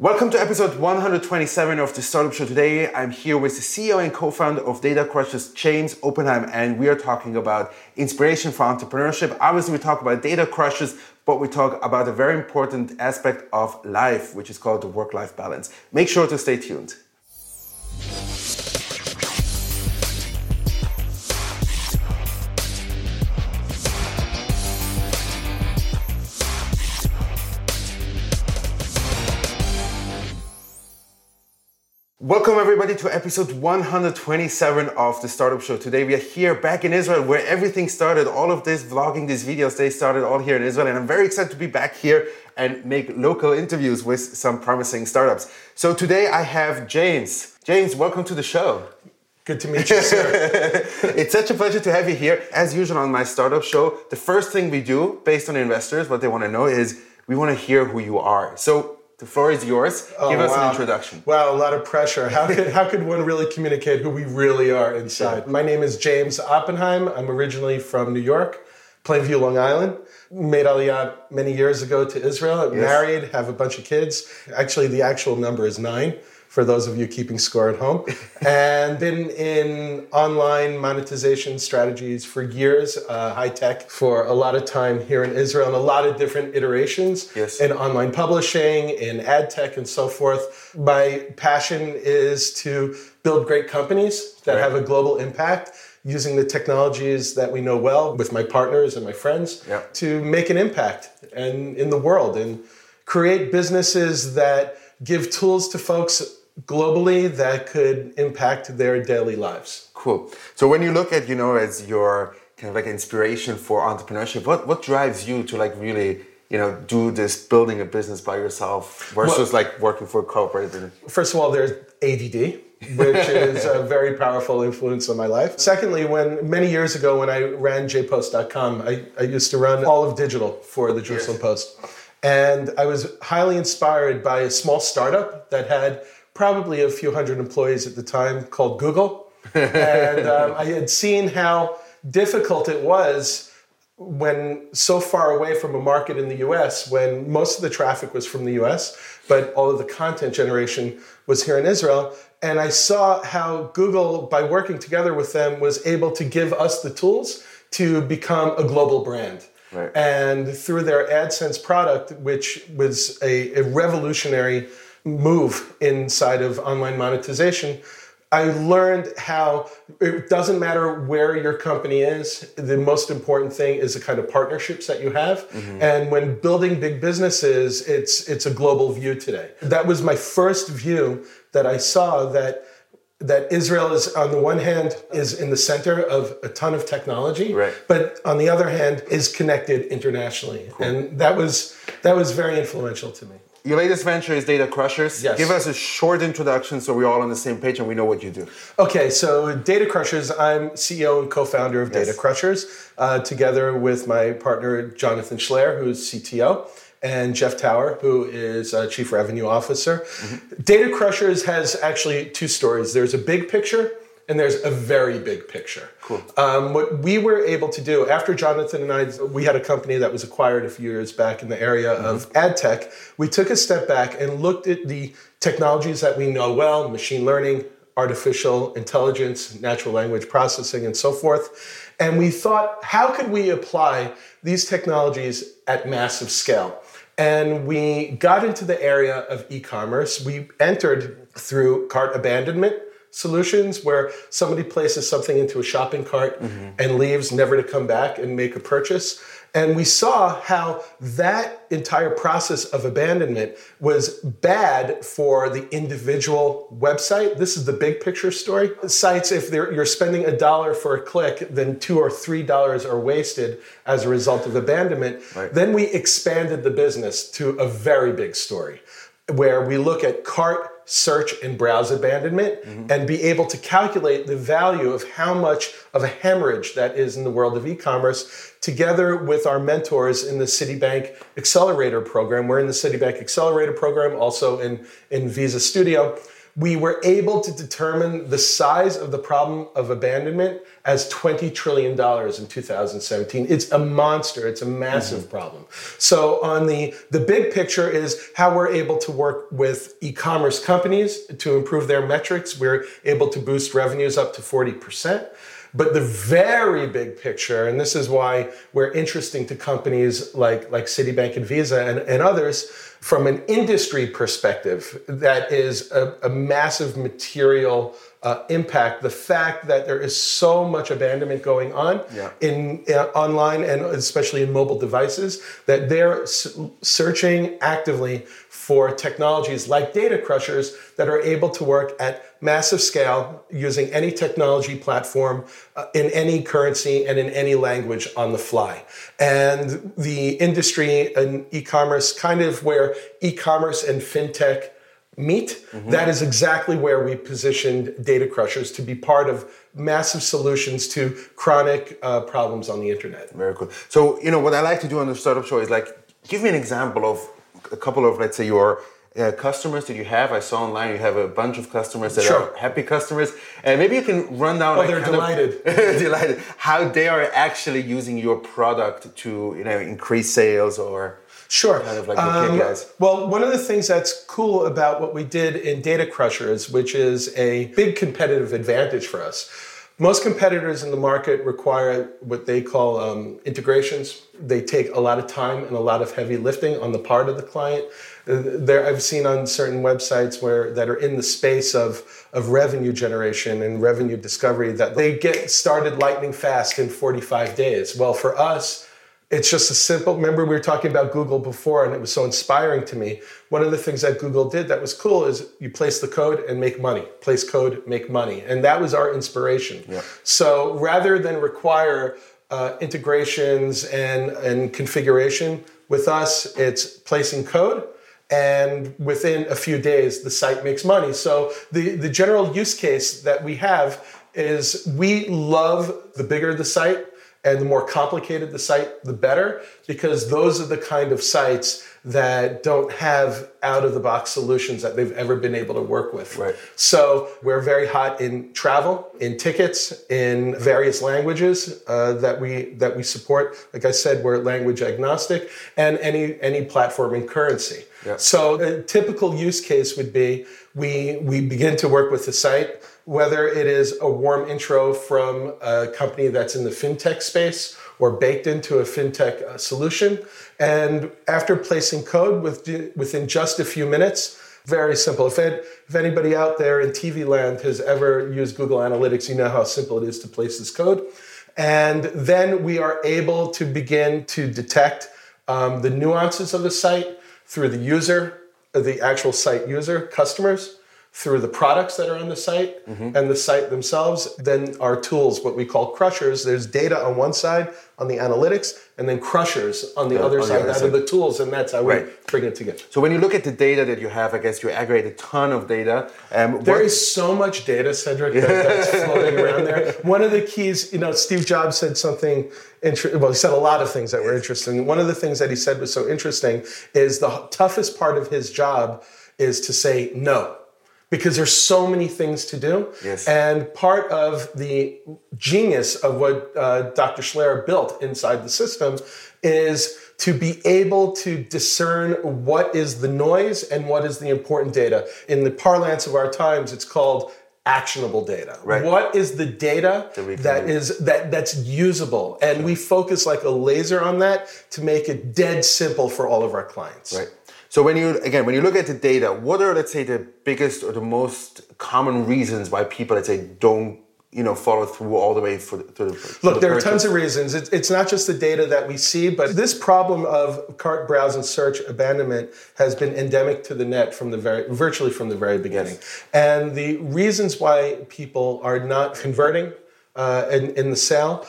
Welcome to episode 127 of the Startup Show. Today, I'm here with the CEO and co-founder of Data Crushers, James Oppenheim, and we are talking about inspiration for entrepreneurship. Obviously, we talk about Data Crushers, but we talk about a very important aspect of life, which is called the work-life balance. Make sure to stay tuned. Welcome everybody to episode 127 of the Startup Show. Today we are here back in Israel where everything started. All of this vlogging, these videos, they started all here in Israel and I'm very excited to be back here and make local interviews with some promising startups. So today I have James. James, welcome to the show. Good to meet you, sir. it's such a pleasure to have you here. As usual on my startup show, the first thing we do based on investors, what they want to know is we want to hear who you are. So the floor is yours. Oh, Give us wow. an introduction. Wow, a lot of pressure. How could, how could one really communicate who we really are inside? My name is James Oppenheim. I'm originally from New York, Plainview, Long Island. Made Aliyah many years ago to Israel. Yes. married, have a bunch of kids. Actually, the actual number is nine for those of you keeping score at home. and been in online monetization strategies for years, uh, high tech, for a lot of time here in Israel, and a lot of different iterations Yes. in online publishing, in ad tech, and so forth. My passion is to build great companies that Right. have a global impact using the technologies that we know well with my partners and my friends Yeah. to make an impact and in the world and create businesses that give tools to folks globally that could impact their daily lives. Cool. So when you look at, you know, as your kind of like inspiration for entrepreneurship, what, what drives you to like really, you know, do this building a business by yourself versus like working for a corporate? First of all, there's ADD, which is a very powerful influence on my life. Secondly, when many years ago when I ran jpost.com, I, I used to run all of digital for the Jerusalem Post. And I was highly inspired by a small startup that had probably a few hundred employees at the time called Google. and um, I had seen how difficult it was when so far away from a market in the US, when most of the traffic was from the US, but all of the content generation was here in Israel. And I saw how Google, by working together with them, was able to give us the tools to become a global brand. Right. And through their AdSense product, which was a, a revolutionary move inside of online monetization, I learned how it doesn't matter where your company is. The most important thing is the kind of partnerships that you have. Mm-hmm. And when building big businesses, it's it's a global view today. That was my first view that I saw that that Israel is on the one hand is in the center of a ton of technology, Right. but on the other hand is connected internationally. And that was that was very influential to me. Your latest venture is Data Crushers. Yes. Give us a short introduction so we're all on the same page and we know what you do. Okay, so Data Crushers, I'm CEO and co founder of Yes. Data Crushers, uh, together with my partner Jonathan Schler, who's CTO, and Jeff Tower, who is uh, Chief Revenue Officer. Data Crushers has actually two stories there's a big picture. And there's a very big picture. Cool. Um, what we were able to do after Jonathan and I, we had a company that was acquired a few years back in the area of ad tech. We took a step back and looked at the technologies that we know well machine learning, artificial intelligence, natural language processing, and so forth. And we thought, how could we apply these technologies at massive scale? And we got into the area of e commerce. We entered through cart abandonment solutions where somebody places something into a shopping cart mm-hmm. and leaves never to come back and make a purchase. And we saw how that entire process of abandonment was bad for the individual website. This is the big picture story. Sites, if you're spending a dollar for a click, then two or three dollars are wasted as a result of abandonment. Right. Then we expanded the business to a very big story where we look at cart search and browse abandonment mm-hmm. and be able to calculate the value of how much of a hemorrhage that is in the world of e-commerce together with our mentors in the Citibank Accelerator program. We're in the Citibank Accelerator program, also in, in Visa Studio. We were able to determine the size of the problem of abandonment as $20 trillion in 2017. It's a monster, it's a massive mm-hmm. problem. So, on the, the big picture is how we're able to work with e commerce companies to improve their metrics. We're able to boost revenues up to 40%. But the very big picture, and this is why we're interesting to companies like, like Citibank and Visa and, and others, from an industry perspective, that is a, a massive material uh, impact. The fact that there is so much abandonment going on yeah. in uh, online and especially in mobile devices that they're s- searching actively for technologies like data crushers that are able to work at massive scale using any technology platform uh, in any currency and in any language on the fly. And the industry and e-commerce kind of where e-commerce and fintech meet, mm-hmm. that is exactly where we positioned Data Crushers to be part of massive solutions to chronic uh, problems on the internet. Very cool. So, you know, what I like to do on the startup show is like, give me an example of a couple of, let's say, your uh, customers that you have. I saw online you have a bunch of customers that sure. are happy customers, and maybe you can run down. Oh, like they're delighted. Of, delighted. How they are actually using your product to you know increase sales or. Sure. Kind of like um, well, one of the things that's cool about what we did in Data Crushers, which is a big competitive advantage for us, most competitors in the market require what they call um, integrations. They take a lot of time and a lot of heavy lifting on the part of the client. Uh, there, I've seen on certain websites where that are in the space of of revenue generation and revenue discovery that they get started lightning fast in 45 days. Well, for us, it's just a simple remember we were talking about google before and it was so inspiring to me. One of the things that google did that was cool is you place the code and make money place code make money. And that was our inspiration. Yeah. so rather than require uh, integrations and, and configuration with us it's placing code and within a few days the site makes money. So the, the general use case that we have is we love the bigger the site and the more complicated the site, the better, because those are the kind of sites that don't have out of the box solutions that they've ever been able to work with. Right. So we're very hot in travel, in tickets, in various languages uh, that we that we support. Like I said, we're language agnostic, and any any platform in currency. Yeah. So a typical use case would be we we begin to work with the site whether it is a warm intro from a company that's in the fintech space or baked into a fintech uh, solution. And after placing code with, within just a few minutes, very simple. If, it, if anybody out there in TV land has ever used Google Analytics, you know how simple it is to place this code. And then we are able to begin to detect um, the nuances of the site through the user, the actual site user, customers, through the products that are on the site mm-hmm. and the site themselves. Then our tools, what we call crushers, there's data on one side on the analytics, and then crushers on the yeah, other on side. The that are the tools, and that's how right. we bring it together. So when you look at the data that you have, I guess you aggregate a ton of data. Um, there what... is so much data, Cedric, that, that's floating around there. One of the keys, you know, Steve Jobs said something. Inter- well, he said a lot of things that were interesting. One of the things that he said was so interesting is the toughest part of his job is to say no because there's so many things to do. Yes. And part of the genius of what uh, Dr. Schler built inside the system is to be able to discern what is the noise and what is the important data. In the parlance of our times, it's called actionable data. Right. What is the data that, that is that that's usable? And we focus like a laser on that to make it dead simple for all of our clients. Right. So when you again when you look at the data, what are let's say the biggest or the most common reasons why people let's say don't you know follow through all the way for, to the for look the there purchase? are tons of reasons it's, it's not just the data that we see but this problem of cart browse and search abandonment has been endemic to the net from the very virtually from the very beginning yes. and the reasons why people are not converting uh, in, in the sale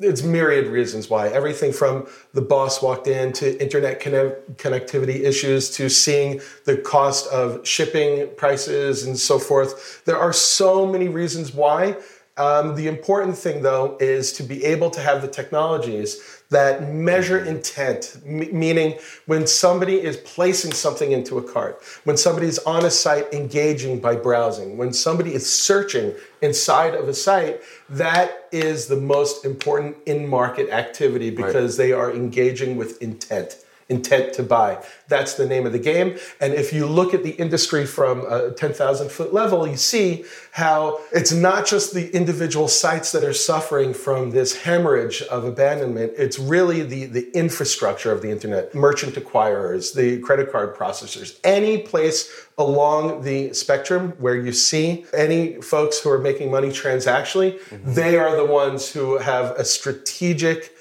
it's myriad reasons why. Everything from the boss walked in to internet connectivity issues to seeing the cost of shipping prices and so forth. There are so many reasons why. Um, the important thing, though, is to be able to have the technologies that measure intent, m- meaning when somebody is placing something into a cart, when somebody is on a site engaging by browsing, when somebody is searching inside of a site, that is the most important in market activity because right. they are engaging with intent intent to buy. That's the name of the game. And if you look at the industry from a 10,000 foot level, you see how it's not just the individual sites that are suffering from this hemorrhage of abandonment. It's really the, the infrastructure of the internet, merchant acquirers, the credit card processors, any place along the spectrum where you see any folks who are making money transactionally, mm-hmm. they are the ones who have a strategic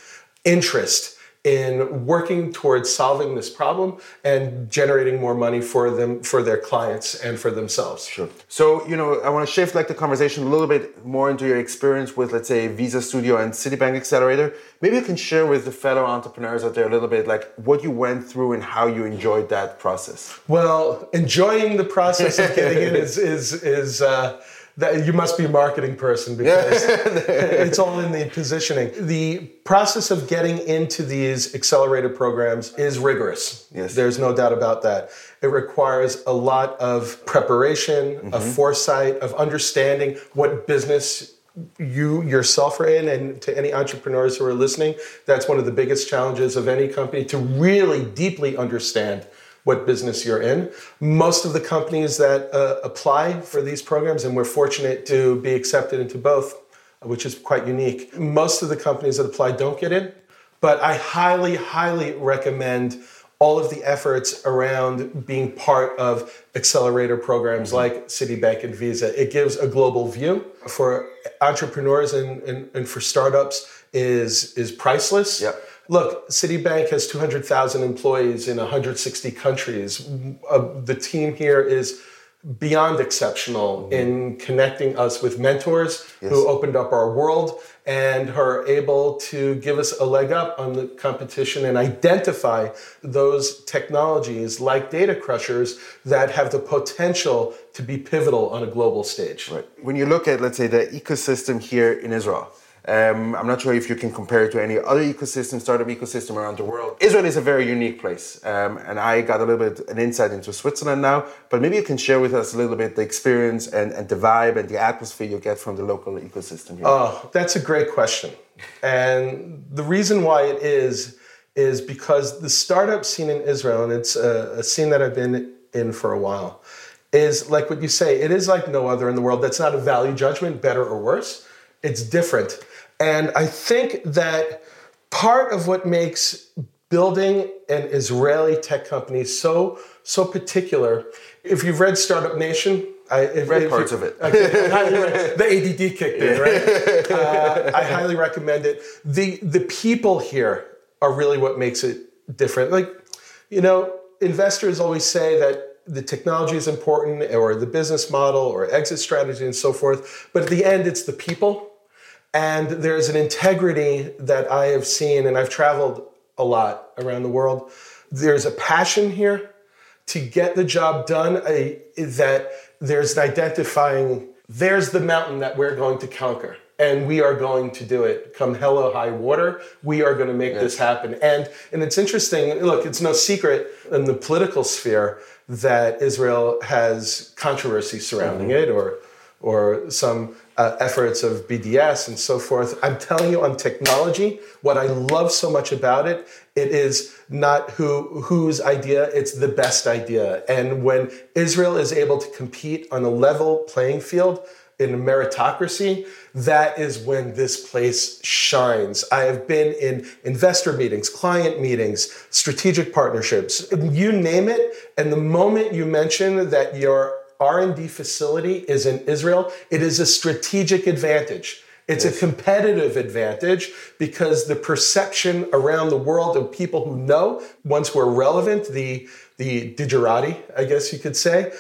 interest in working towards solving this problem and generating more money for them for their clients and for themselves. Sure. So you know i want to shift like the conversation a little bit more into your experience with let's say visa studio and citibank accelerator. Maybe you can share with the fellow entrepreneurs out there a little bit like what you went through and how you enjoyed that process. Well enjoying the process of getting in is is is uh, that you must be a marketing person because it's all in the positioning. The process of getting into these accelerator programs is rigorous. Yes. There's no doubt about that. It requires a lot of preparation, mm-hmm. of foresight, of understanding what business you yourself are in and to any entrepreneurs who are listening that's one of the biggest challenges of any company to really deeply understand what business you're in. Most of the companies that uh, apply for these programs, and we're fortunate to be accepted into both, which is quite unique. Most of the companies that apply don't get in, but I highly, highly recommend all of the efforts around being part of accelerator programs mm-hmm. like Citibank and Visa. It gives a global view for entrepreneurs and, and, and for startups is, is priceless. Yep Look, Citibank has 200,000 employees in 160 countries. Uh, the team here is beyond exceptional mm-hmm. in connecting us with mentors yes. who opened up our world and are able to give us a leg up on the competition and identify those technologies like data crushers that have the potential to be pivotal on a global stage. Right. When you look at, let's say, the ecosystem here in Israel, um, I'm not sure if you can compare it to any other ecosystem, startup ecosystem around the world. Israel is a very unique place, um, and I got a little bit an insight into Switzerland now. But maybe you can share with us a little bit the experience and, and the vibe and the atmosphere you get from the local ecosystem here. Oh, that's a great question, and the reason why it is is because the startup scene in Israel, and it's a, a scene that I've been in for a while, is like what you say. It is like no other in the world. That's not a value judgment, better or worse. It's different and I think that part of what makes building an Israeli tech company so so particular, if you've read Startup Nation, I if, read if parts you, of it. Okay, the ADD kicked in, right? Uh, I highly recommend it. the The people here are really what makes it different. Like, you know, investors always say that the technology is important, or the business model, or exit strategy, and so forth. But at the end, it's the people and there's an integrity that I have seen, and I've traveled a lot around the world. There's a passion here to get the job done, a, that there's an identifying, there's the mountain that we're going to conquer. And we are going to do it. Come hell or high water, we are going to make yes. this happen. And and it's interesting. Look, it's no secret in the political sphere that Israel has controversy surrounding mm-hmm. it, or or some uh, efforts of BDS and so forth. I'm telling you on technology, what I love so much about it, it is not who whose idea, it's the best idea. And when Israel is able to compete on a level playing field in meritocracy, that is when this place shines. I have been in investor meetings, client meetings, strategic partnerships, you name it. And the moment you mention that you're R&D facility is in Israel, it is a strategic advantage. It's yes. a competitive advantage because the perception around the world of people who know, once we're relevant, the the digerati, I guess you could say,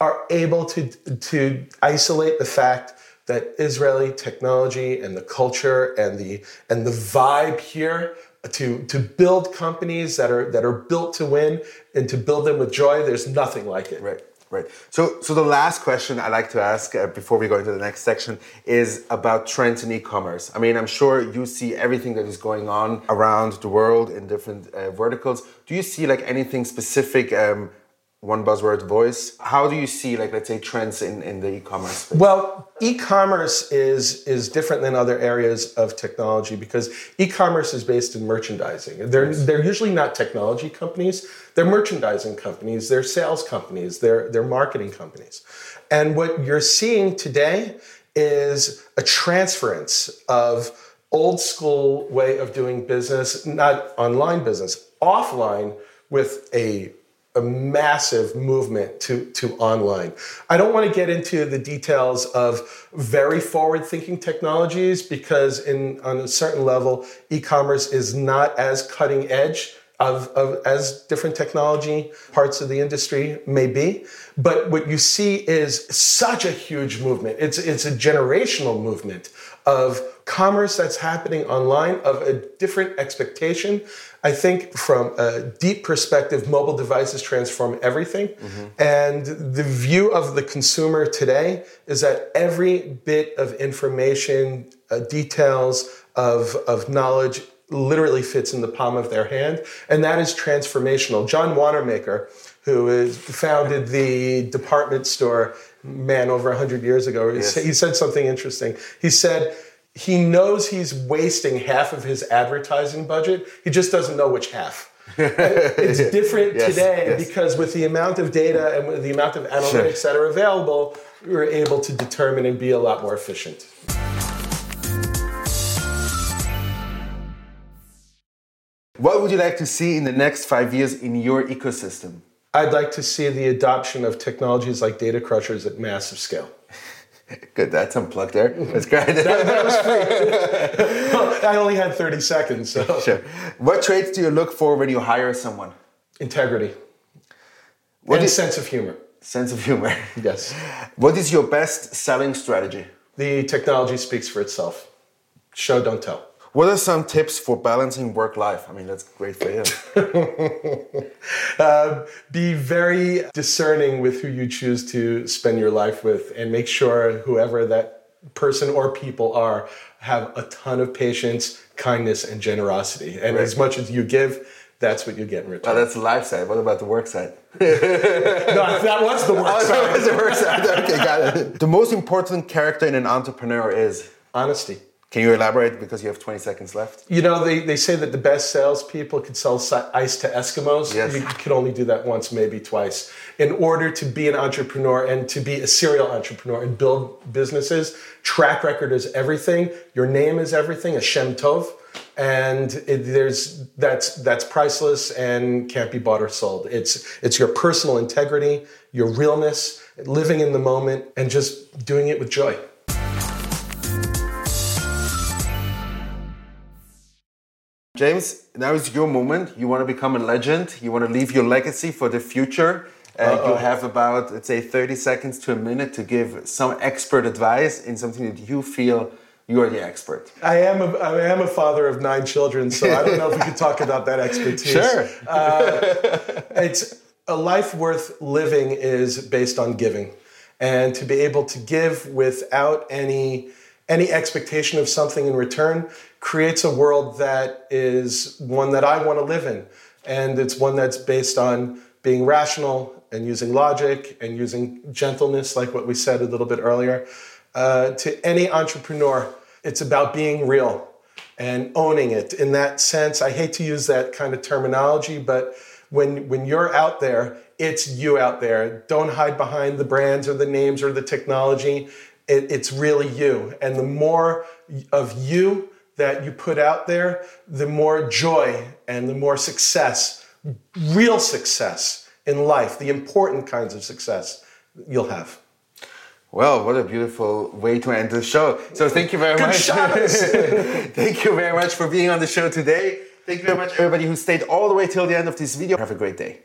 are able to to isolate the fact that Israeli technology and the culture and the and the vibe here to to build companies that are that are built to win and to build them with joy. There's nothing like it. Right. Right. So, so the last question I like to ask uh, before we go into the next section is about trends in e-commerce. I mean, I'm sure you see everything that is going on around the world in different uh, verticals. Do you see like anything specific? Um, one buzzword voice. How do you see like let's say trends in, in the e-commerce space? well e-commerce is is different than other areas of technology because e-commerce is based in merchandising. They're yes. they're usually not technology companies. They're merchandising companies. They're sales companies. They're they're marketing companies. And what you're seeing today is a transference of old school way of doing business not online business offline with a a massive movement to, to online. I don't want to get into the details of very forward thinking technologies because in on a certain level, e-commerce is not as cutting edge of, of as different technology parts of the industry may be. But what you see is such a huge movement. It's it's a generational movement of commerce that's happening online of a different expectation. I think from a deep perspective, mobile devices transform everything. Mm-hmm. And the view of the consumer today is that every bit of information, uh, details of, of knowledge literally fits in the palm of their hand. And that is transformational. John Wanamaker, who is, founded the department store man over 100 years ago, yes. he said something interesting. He said, he knows he's wasting half of his advertising budget. He just doesn't know which half. it's different yes, today yes. because with the amount of data and with the amount of analytics that are available, we're able to determine and be a lot more efficient. What would you like to see in the next five years in your ecosystem? I'd like to see the adoption of technologies like data crushers at massive scale. Good, that's unplugged there. That's great. that, that was free. I only had 30 seconds. So. Sure. What traits do you look for when you hire someone? Integrity. What and is, sense of humor. Sense of humor. Yes. What is your best selling strategy? The technology speaks for itself. Show, don't tell. What are some tips for balancing work life? I mean, that's great for you. uh, be very discerning with who you choose to spend your life with and make sure whoever that person or people are have a ton of patience, kindness, and generosity. And right. as much as you give, that's what you get in return. Oh, that's the life side. What about the work side? no, that was the work oh, side. That was the work side. Okay, got it. The most important character in an entrepreneur is honesty. Can you elaborate because you have 20 seconds left? You know, they, they say that the best salespeople can sell ice to Eskimos. Yes. You can only do that once, maybe twice. In order to be an entrepreneur and to be a serial entrepreneur and build businesses, track record is everything. Your name is everything, a Shem Tov. And it, there's that's that's priceless and can't be bought or sold. It's it's your personal integrity, your realness, living in the moment, and just doing it with joy. James, now is your moment. You want to become a legend. You want to leave your legacy for the future. Uh, you have about, let's say, 30 seconds to a minute to give some expert advice in something that you feel you are the expert. I am a, I am a father of nine children, so I don't know if we could talk about that expertise. Sure. Uh, it's a life worth living is based on giving, and to be able to give without any any expectation of something in return creates a world that is one that I want to live in. And it's one that's based on being rational and using logic and using gentleness, like what we said a little bit earlier. Uh, to any entrepreneur, it's about being real and owning it. In that sense, I hate to use that kind of terminology, but when, when you're out there, it's you out there. Don't hide behind the brands or the names or the technology it, it's really you. And the more of you that you put out there, the more joy and the more success, real success in life, the important kinds of success you'll have. Well, what a beautiful way to end the show. So thank you very Good much. thank you very much for being on the show today. Thank you very much, everybody who stayed all the way till the end of this video. Have a great day.